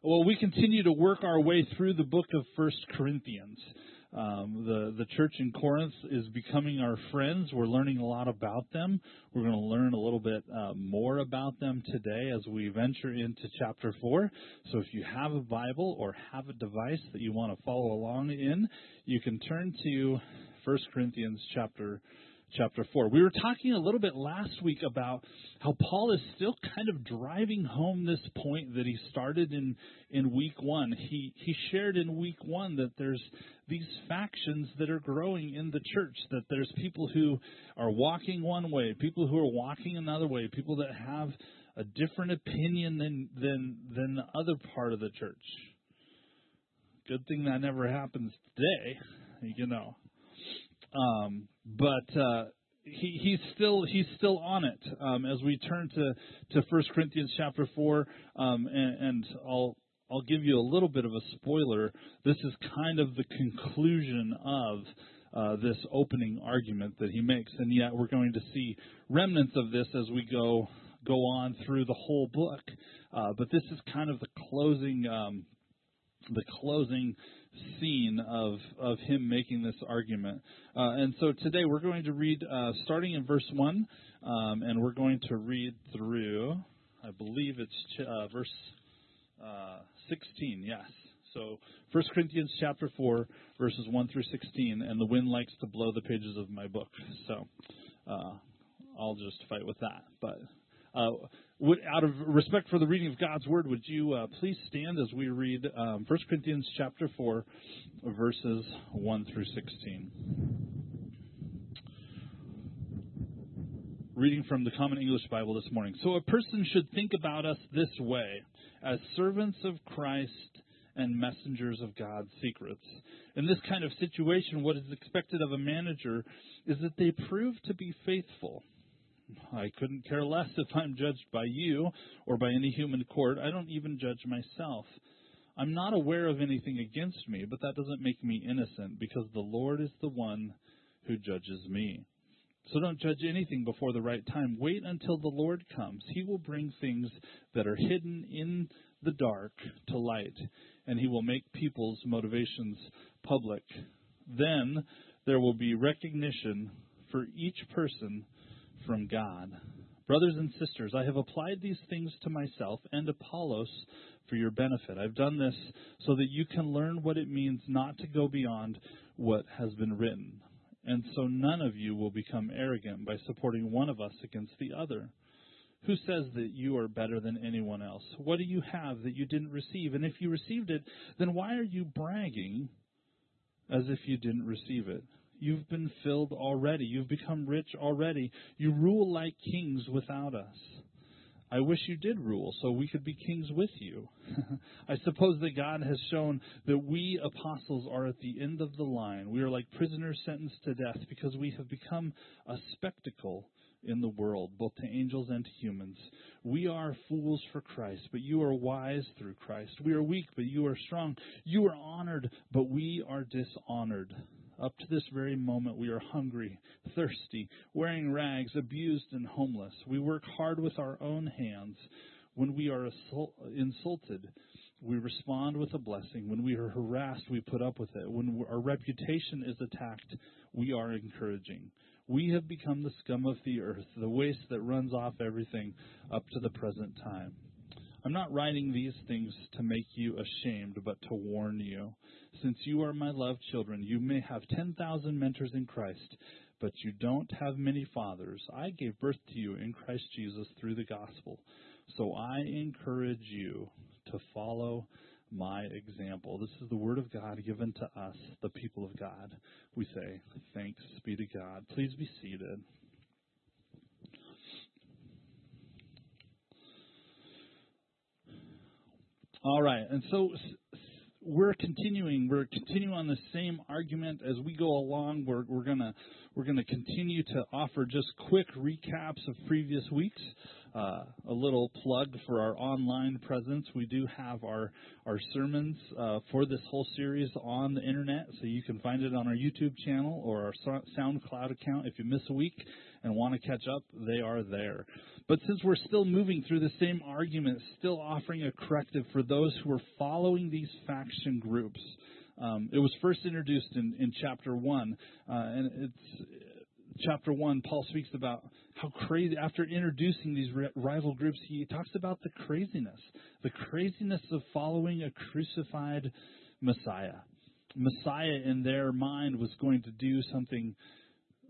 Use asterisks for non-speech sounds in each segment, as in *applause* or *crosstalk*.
Well, we continue to work our way through the book of First Corinthians. Um, the the church in Corinth is becoming our friends. We're learning a lot about them. We're going to learn a little bit uh, more about them today as we venture into chapter four. So, if you have a Bible or have a device that you want to follow along in, you can turn to First Corinthians chapter chapter 4. We were talking a little bit last week about how Paul is still kind of driving home this point that he started in, in week 1. He, he shared in week 1 that there's these factions that are growing in the church, that there's people who are walking one way, people who are walking another way, people that have a different opinion than, than, than the other part of the church. Good thing that never happens today, you know. Um, but uh, he, he's still he's still on it um, as we turn to to First Corinthians chapter four, um, and, and I'll I'll give you a little bit of a spoiler. This is kind of the conclusion of uh, this opening argument that he makes, and yet we're going to see remnants of this as we go go on through the whole book. Uh, but this is kind of the closing um, the closing scene of of him making this argument. Uh, and so today we're going to read uh, starting in verse one, um, and we're going to read through. I believe it's uh, verse uh, 16. Yes. So 1 Corinthians chapter 4, verses 1 through 16, and the wind likes to blow the pages of my book. So uh, I'll just fight with that. But would, out of respect for the reading of God's word, would you uh, please stand as we read um, 1 Corinthians chapter 4, verses 1 through 16? Reading from the Common English Bible this morning. So a person should think about us this way as servants of Christ and messengers of God's secrets. In this kind of situation, what is expected of a manager is that they prove to be faithful. I couldn't care less if I'm judged by you or by any human court. I don't even judge myself. I'm not aware of anything against me, but that doesn't make me innocent because the Lord is the one who judges me. So don't judge anything before the right time. Wait until the Lord comes. He will bring things that are hidden in the dark to light, and He will make people's motivations public. Then there will be recognition for each person from God. Brothers and sisters, I have applied these things to myself and Apollos for your benefit. I've done this so that you can learn what it means not to go beyond what has been written. And so none of you will become arrogant by supporting one of us against the other. Who says that you are better than anyone else? What do you have that you didn't receive? And if you received it, then why are you bragging as if you didn't receive it? You've been filled already. You've become rich already. You rule like kings without us. I wish you did rule so we could be kings with you. *laughs* I suppose that God has shown that we apostles are at the end of the line. We are like prisoners sentenced to death because we have become a spectacle in the world, both to angels and to humans. We are fools for Christ, but you are wise through Christ. We are weak, but you are strong. You are honored, but we are dishonored. Up to this very moment, we are hungry, thirsty, wearing rags, abused, and homeless. We work hard with our own hands. When we are insulted, we respond with a blessing. When we are harassed, we put up with it. When our reputation is attacked, we are encouraging. We have become the scum of the earth, the waste that runs off everything up to the present time. I'm not writing these things to make you ashamed, but to warn you. Since you are my loved children, you may have 10,000 mentors in Christ, but you don't have many fathers. I gave birth to you in Christ Jesus through the gospel. So I encourage you to follow my example. This is the word of God given to us, the people of God. We say, Thanks be to God. Please be seated. All right, and so we're continuing. We're continuing on the same argument as we go along. We're, we're gonna we're gonna continue to offer just quick recaps of previous weeks. Uh, a little plug for our online presence. We do have our our sermons uh, for this whole series on the internet, so you can find it on our YouTube channel or our SoundCloud account. If you miss a week and want to catch up, they are there. But since we're still moving through the same argument, still offering a corrective for those who are following these faction groups, um, it was first introduced in, in chapter 1, uh, and it's chapter 1, Paul speaks about how crazy, after introducing these rival groups, he talks about the craziness, the craziness of following a crucified Messiah. Messiah, in their mind, was going to do something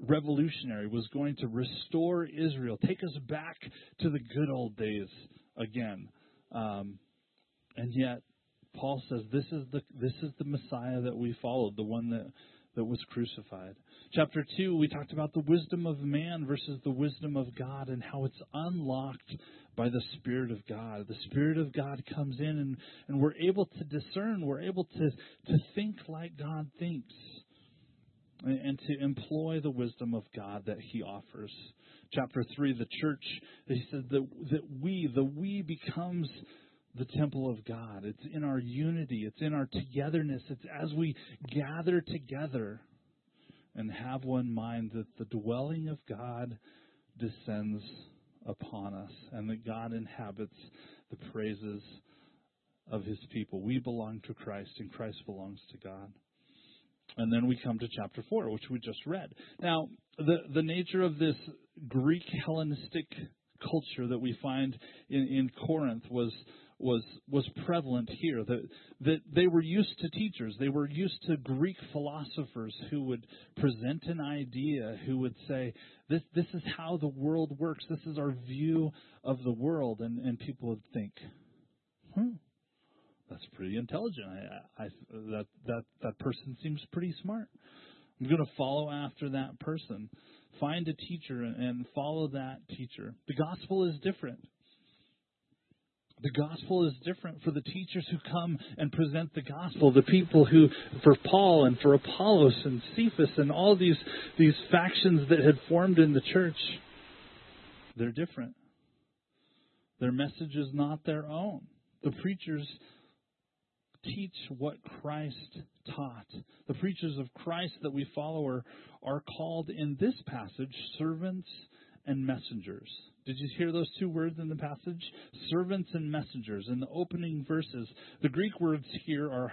revolutionary, was going to restore Israel, take us back to the good old days again. Um, and yet, Paul says this is the this is the Messiah that we followed, the one that that was crucified. Chapter 2, we talked about the wisdom of man versus the wisdom of God and how it's unlocked by the Spirit of God. The Spirit of God comes in and, and we're able to discern, we're able to, to think like God thinks and, to employ the wisdom of God that He offers. Chapter 3, the church, he said that, that we, the we becomes the temple of God. It's in our unity, it's in our togetherness. It's as we gather together and have one mind that the dwelling of God descends upon us and that God inhabits the praises of his people. We belong to Christ and Christ belongs to God. And then we come to chapter 4, which we just read. Now, the, the nature of this Greek Hellenistic culture that we find in, in Corinth was was was prevalent here. That that they were used to teachers. They were used to Greek philosophers who would present an idea, who would say, "This this is how the world works. This is our view of the world," and and people would think, "Hmm." That's pretty intelligent. I, I, that that that person seems pretty smart. I'm going to follow after that person. Find a teacher and follow that teacher. The gospel is different. The gospel is different for the teachers who come and present the gospel. The people who, for Paul and for Apollos and Cephas and all these, these factions that had formed in the church, they're different. Their message is not their own. The preachers teach what Christ taught. The preachers of Christ that we follow are, are called in this passage servants and messengers. Did you hear those two words in the passage? Servants and messengers. In the opening verses, the Greek words here are,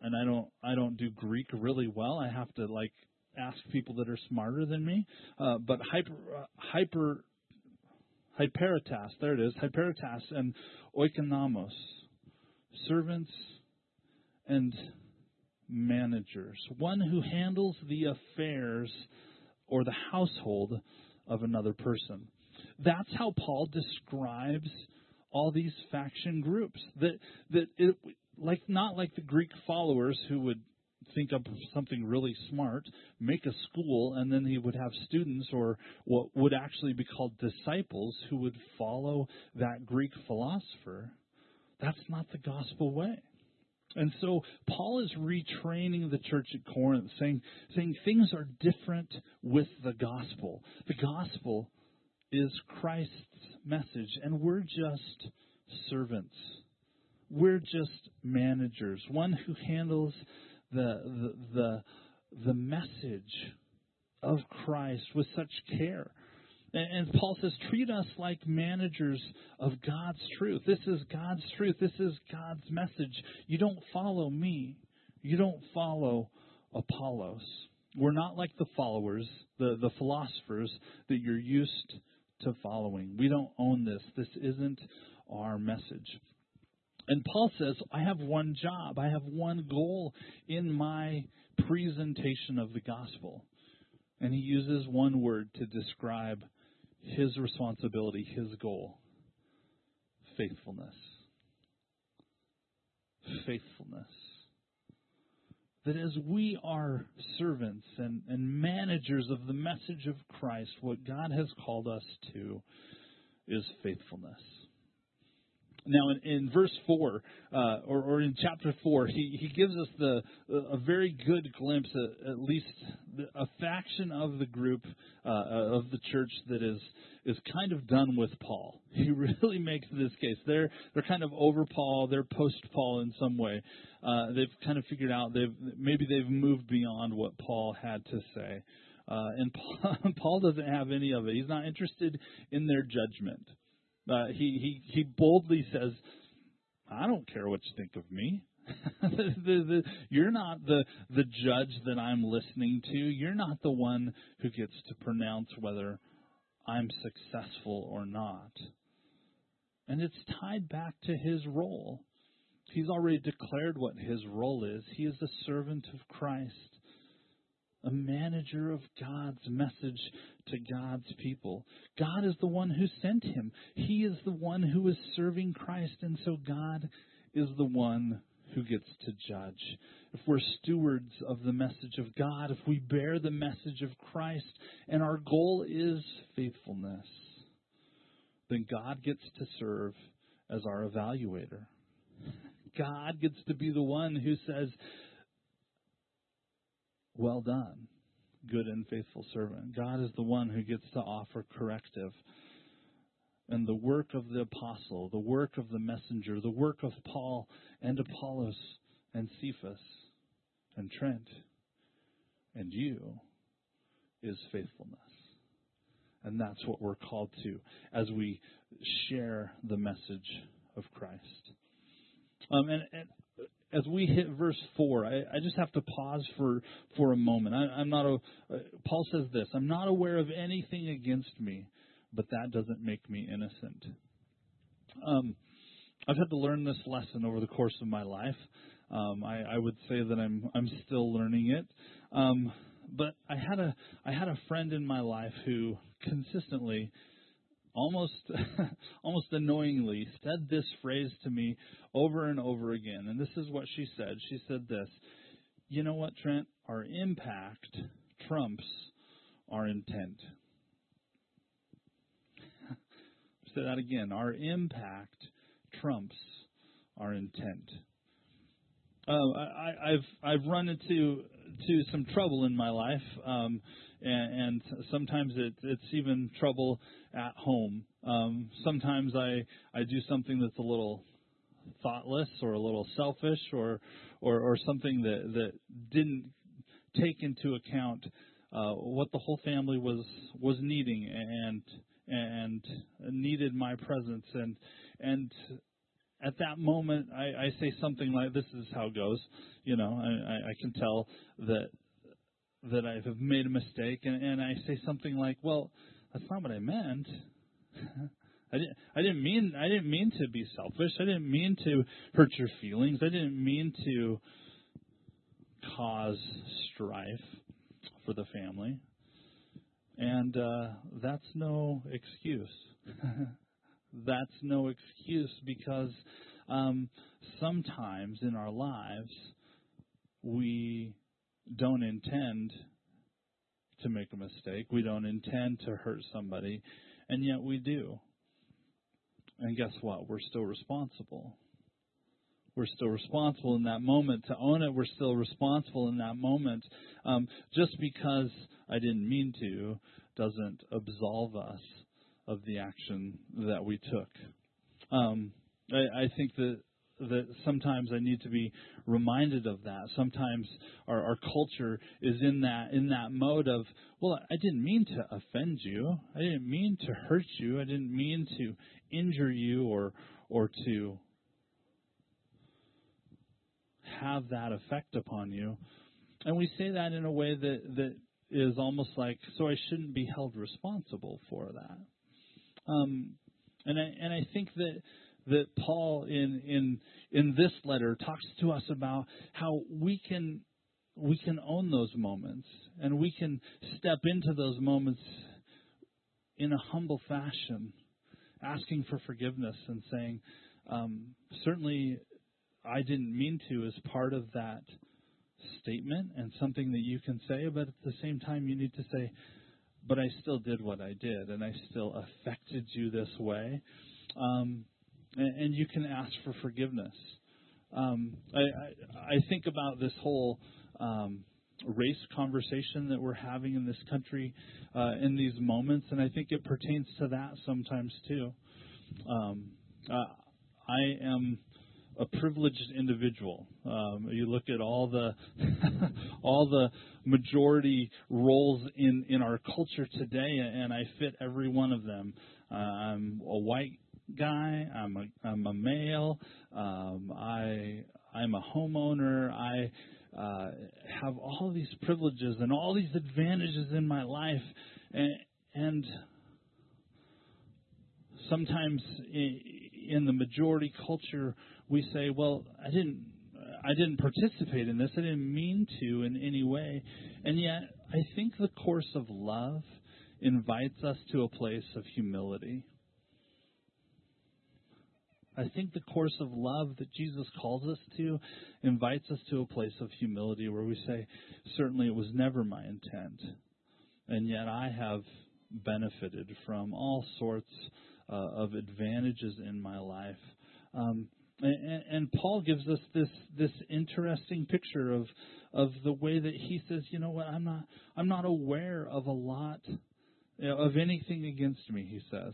and I don't, I don't do Greek really well. I have to like ask people that are smarter than me. Uh, but hyper, uh, hyper, hyperitas. There it is. Hyperitas and oikonomos. Servants and managers. One who handles the affairs or the household of another person. That's how Paul describes all these faction groups. That that it like not like the Greek followers who would think up something really smart, make a school, and then he would have students or what would actually be called disciples who would follow that Greek philosopher. That's not the gospel way. And so Paul is retraining the church at Corinth, saying, saying things are different with the gospel. The gospel is Christ's message, and we're just servants. We're just managers, one who handles the, the, the, the message of Christ with such care. And, Paul says, treat us like managers of God's truth. This is God's truth. This is God's message. You don't follow me. You don't follow Apollos. We're not like the followers, the, the philosophers that you're used to following. We don't own this. This isn't our message. And Paul says, I have one job, I have one goal in my presentation of the gospel. And he uses one word to describe his responsibility, his goal faithfulness. Faithfulness. That as we are servants and, and managers of the message of Christ, what God has called us to is faithfulness. Now, in, in verse 4, uh, or, or, in chapter 4, he, he gives us the, a very good glimpse, at, at least a faction of the group uh, of the church that is, is kind of done with Paul. *laughs* He really makes this case. They're, they're kind of over Paul, they're post Paul in some way. Uh, they've kind of figured out, they've, maybe they've moved beyond what Paul had to say. Uh, and Paul, *laughs* Paul doesn't have any of it. He's not interested in their judgment. Uh, he, he, he boldly says, I don't care what you think of me. *laughs* the, the, the, you're not the the judge that I'm listening to. You're not the one who gets to pronounce whether I'm successful or not. And it's tied back to his role. He's already declared what his role is. He is a servant of Christ, a manager of God's message to God's people. God is the one who sent him. He is the one who is serving Christ, and so God is the one who gets to judge. If we're stewards of the message of God, if we bear the message of Christ, and our goal is faithfulness, then God gets to serve as our evaluator. God gets to be the one who says, Well done, good and faithful servant. God is the one who gets to offer corrective. And the work of the apostle, the work of the messenger, the work of Paul and Apollos and Cephas and Trent and you is faithfulness. And that's what we're called to as we share the message of Christ. Um, and, and, as we hit verse four, I, I, just have to pause for for a moment. I, am not a. Uh, Paul says this: "I'm not aware of anything against me, but that doesn't make me innocent." Um, I've had to learn this lesson over the course of my life. Um, I, I, would say that I'm I'm still learning it. Um, but I had a I had a friend in my life who consistently almost *laughs* almost annoyingly said this phrase to me over and over again. And this is what she said. She said this you know what Trent? Our impact trumps our intent. *laughs* Say that again. Our impact trumps our intent. Uh, I, I've I've run into to some trouble in my life. Um, and, and sometimes it, it's even trouble at home. Um, sometimes I I do something that's a little thoughtless or a little selfish or or, or something that that didn't take into account uh, what the whole family was was needing and and needed my presence and and at that moment I, I say something like this is how it goes you know I, I can tell that that I have made a mistake, and, and I say something like, "Well, that's not what I meant." *laughs* I didn't. I didn't mean. I didn't mean to be selfish. I didn't mean to hurt your feelings. I didn't mean to cause strife for the family. And uh, that's no excuse. *laughs* that's no excuse because um, sometimes in our lives we don't intend to make a mistake. We don't intend to hurt somebody, and yet we do. And guess what? We're still responsible. We're still responsible in that moment to own it. We're still responsible in that moment. Um, just because I didn't mean to doesn't absolve us of the action that we took. Um, I, I think that that sometimes I need to be reminded of that. Sometimes our, our culture is in that in that mode of, well, I didn't mean to offend you. I didn't mean to hurt you. I didn't mean to injure you or or to have that effect upon you. And we say that in a way that that is almost like, so I shouldn't be held responsible for that. Um, and I and I think that that Paul in in in this letter talks to us about how we can we can own those moments and we can step into those moments in a humble fashion, asking for forgiveness and saying, um, certainly I didn't mean to as part of that statement and something that you can say, but at the same time you need to say, but I still did what I did and I still affected you this way. Um, and, you can ask for forgiveness. Um, I, I, I think about this whole um, race conversation that we're having in this country uh, in these moments, and I think it pertains to that sometimes too. Um, uh, I am a privileged individual. Um, you look at all the *laughs* all the majority roles in in our culture today, and I fit every one of them. Uh, I'm a white guy. I'm a I'm a male. Um, I I'm a homeowner. I uh, have all these privileges and all these advantages in my life, and, and sometimes in the majority culture we say, "Well, I didn't." I didn't participate in this. I didn't mean to in any way. And yet, I think the course of love invites us to a place of humility. I think the course of love that Jesus calls us to invites us to a place of humility where we say, Certainly it was never my intent. And yet I have benefited from all sorts uh, of advantages in my life. Um, and, and, Paul gives us this this interesting picture of of the way that he says, you know what, I'm not I'm not aware of a lot you know, of anything against me, he says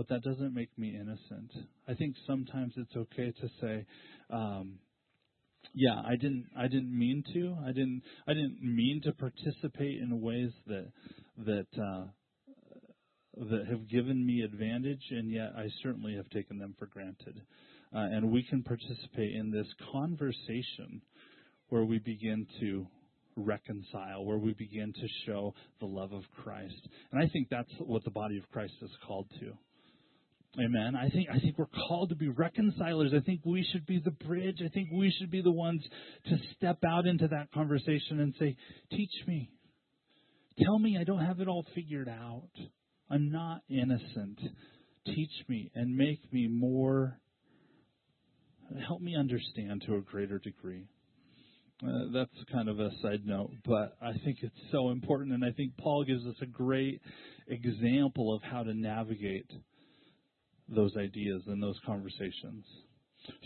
but that doesn't make me innocent. I think sometimes it's okay to say, um, yeah, I didn't I didn't mean to. I didn't I didn't mean to participate in ways that that uh, that have given me advantage, and yet I certainly have taken them for granted. Uh, and we can participate in this conversation where we begin to reconcile, where we begin to show the love of Christ. And I think that's what the body of Christ is called to. Amen. I think I think we're called to be reconcilers. I think we should be the bridge. I think we should be the ones to step out into that conversation and say, "Teach me. Tell me I don't have it all figured out. I'm not innocent. Teach me and make me more help me understand to a greater degree." Uh, that's kind of a side note, but I think it's so important, and I think Paul gives us a great example of how to navigate those ideas and those conversations.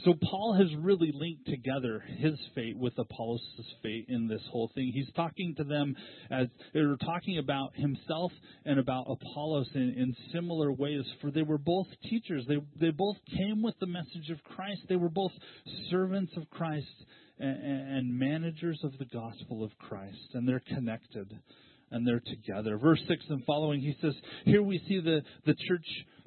So Paul has really linked together his fate with Apollos' fate in this whole thing. He's talking to them as they're talking about himself and about Apollos in, in similar ways, for they were both teachers. They they both came with the message of Christ. They were both servants of Christ and, and managers of the gospel of Christ, and they're connected and they're together. Verse six and following, he says, here we see the the church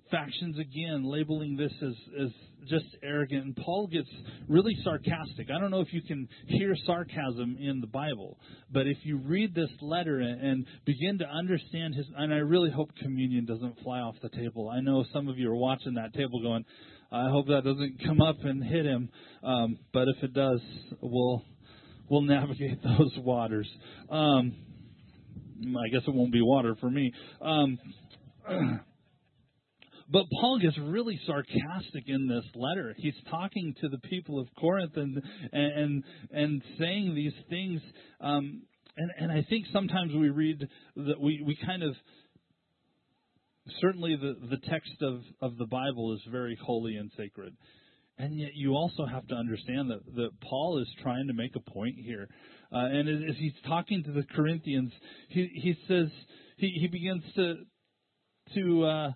factions again labeling this as, as just arrogant. And Paul gets really sarcastic. I don't know if you can hear sarcasm in the Bible, but if you read this letter and, begin to understand his, and I really hope communion doesn't fly off the table. I know some of you are watching that table going, I hope that doesn't come up and hit him. Um, but if it does, we'll we'll navigate *laughs* those waters. Um, I guess it won't be water for me. Um, *clears throat* But Paul gets really sarcastic in this letter. He's talking to the people of Corinth and and and saying these things. Um, and and I think sometimes we read that we we kind of certainly the the text of of the Bible is very holy and sacred. And yet, you also have to understand that, that Paul is trying to make a point here. Uh, and as he's talking to the Corinthians, he, he says, he, he begins to, to, uh,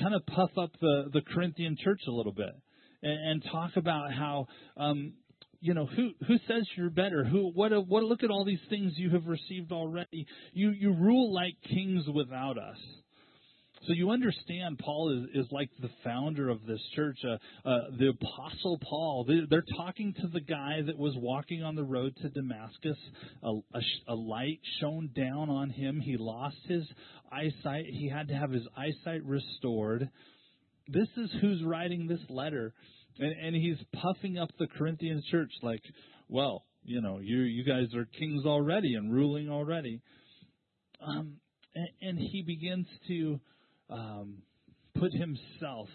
kind of puff up the, the Corinthian church a little bit and, and talk about how, um, you know, who who says you're better? Who what? A, what? Look at all these things you have received already. You you rule like kings without us. So you understand Paul is, is like the founder of this church, uh, uh, the Apostle Paul. They, they're talking to the guy that was walking on the road to Damascus. A, a, a light shone down on him. He lost his eyesight. He had to have his eyesight restored. This is who's writing this letter. And, and he's puffing up the Corinthian church like, well, you know, you you guys are kings already and ruling already. Um, and, and he begins to um, put himself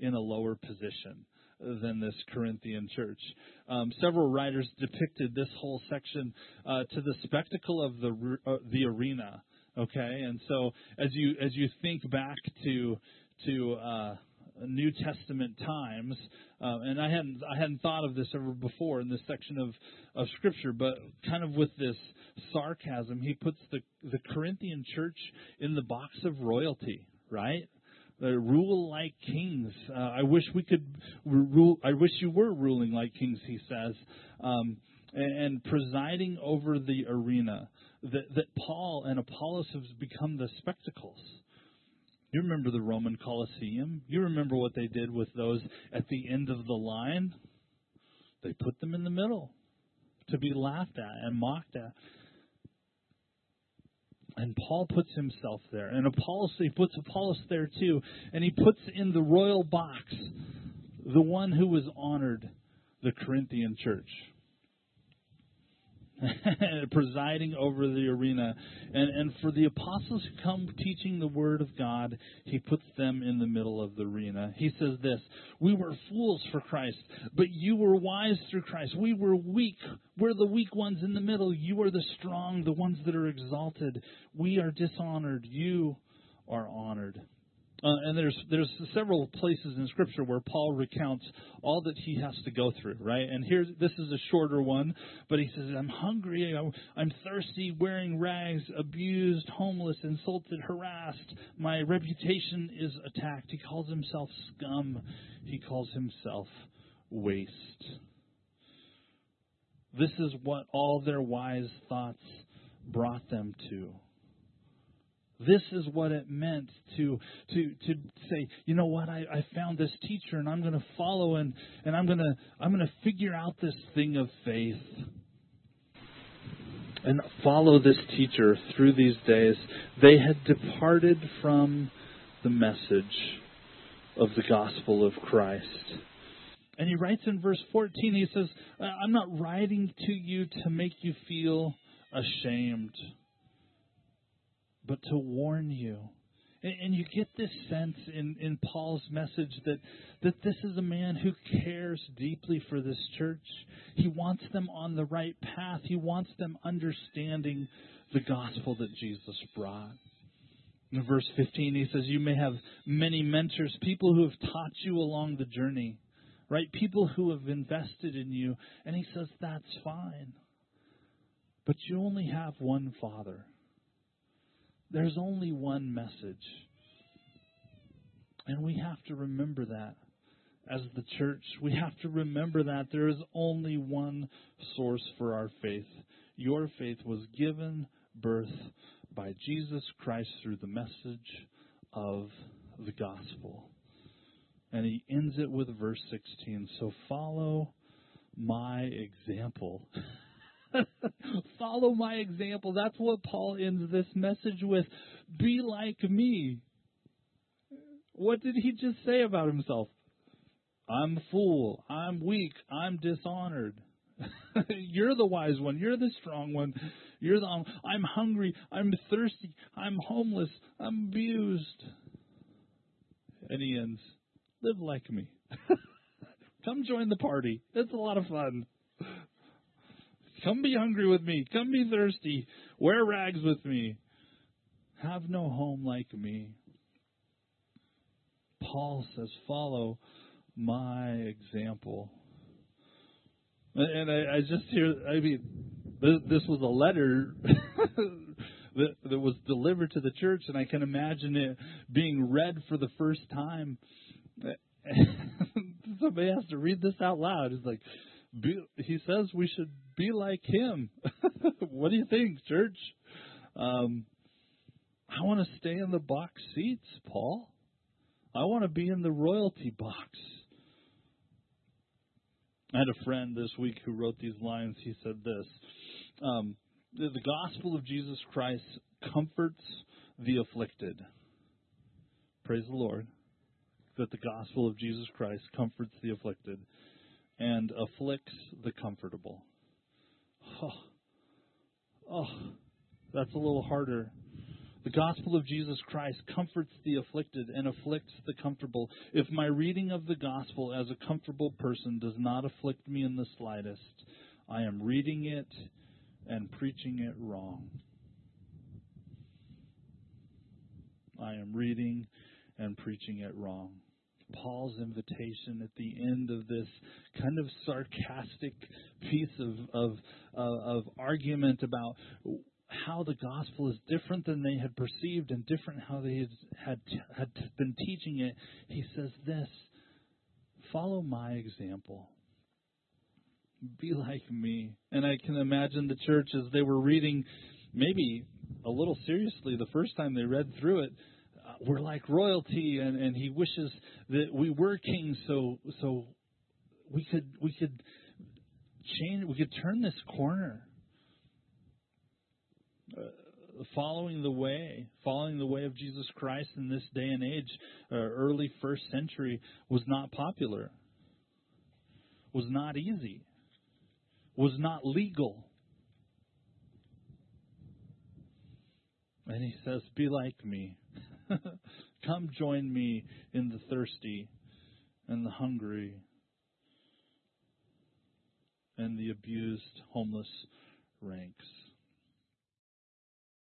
in a lower position than this Corinthian church. Um, several writers depicted this whole section uh, to the spectacle of the uh, the arena. Okay, and so as you as you think back to to uh, New Testament times, uh, and I hadn't I hadn't thought of this ever before in this section of of Scripture, but kind of with this sarcasm, he puts the the Corinthian church in the box of royalty right? uh, rule like kings. Uh, I wish we could rule. I wish you were ruling like kings. He says, um, and, and presiding over the arena. That, that Paul and Apollos have become the spectacles. You remember the Roman Colosseum? You remember what they did with those at the end of the line? They put them in the middle to be laughed at and mocked at. And Paul puts himself there. And Apollos, he puts Apollos there too. And he puts in the royal box the one who was honored, the Corinthian church. *laughs* presiding over the arena. And, and for the apostles who come teaching the word of God, he puts them in the middle of the arena. He says this We were fools for Christ, but you were wise through Christ. We were weak. We're the weak ones in the middle. You are the strong, the ones that are exalted. We are dishonored. You are honored. Uh, and there's there's several places in Scripture where Paul recounts all that he has to go through, right? And here, this is a shorter one, but he says, "I'm hungry, I'm, I'm thirsty, wearing rags, abused, homeless, insulted, harassed. My reputation is attacked." He calls himself scum. He calls himself waste. This is what all their wise thoughts brought them to. This is what it meant to to to say, you know what, I, I found this teacher and I'm going to follow and and I'm to I'm going to figure out this thing of faith and follow this teacher through these days. They had departed from the message of the gospel of Christ. And he writes in verse 14, he says, I'm not writing to you to make you feel ashamed but to warn you. And, and you get this sense in, in Paul's message that, that this is a man who cares deeply for this church. He wants them on the right path, he wants them understanding the gospel that Jesus brought. In verse 15, he says, You may have many mentors, people who have taught you along the journey, right? People who have invested in you. And he says, That's fine. But you only have one Father. There's only one message. And we have to remember that as the church. We have to remember that there is only one source for our faith. Your faith was given birth by Jesus Christ through the message of the gospel. And he ends it with verse 16. So follow my example. *laughs* *laughs* Follow my example. That's what Paul ends this message with. Be like me. What did he just say about himself? I'm a fool. I'm weak. I'm dishonored. *laughs* You're the wise one. You're the strong one. You're the I'm hungry. I'm thirsty. I'm homeless. I'm abused. And he ends, live like me. *laughs* Come join the party. It's a lot of fun. Come be hungry with me. Come be thirsty. Wear rags with me. Have no home like me. Paul says, Follow my example. And I, I just hear, I mean, this was a letter *laughs* that, that was delivered to the church, and I can imagine it being read for the first time. *laughs* Somebody has to read this out loud. It's like, be, he says we should be like him. *laughs* what do you think, church? Um, I want to stay in the box seats, Paul. I want to be in the royalty box. I had a friend this week who wrote these lines. He said this um, the, the gospel of Jesus Christ comforts the afflicted. Praise the Lord that the gospel of Jesus Christ comforts the afflicted and afflicts the comfortable. Oh, oh, that's a little harder. The gospel of Jesus Christ comforts the afflicted and afflicts the comfortable. If my reading of the gospel as a comfortable person does not afflict me in the slightest, I am reading it and preaching it wrong. I am reading and preaching it wrong. Paul's invitation at the end of this kind of sarcastic piece of of, of argument about how the gospel is different than they had perceived and different how they had had, had been teaching it, he says this follow my example. Be like me. And I can imagine the church as they were reading, maybe a little seriously the first time they read through it, we're like royalty, and, and he wishes that we were kings, so so we could we could change, we could turn this corner uh, following the way, following the way of Jesus Christ in this day and age, uh, early first century, was not popular, was not easy, was not legal. And he says, Be like me. *laughs* Come join me in the thirsty and the hungry and the abused, homeless ranks.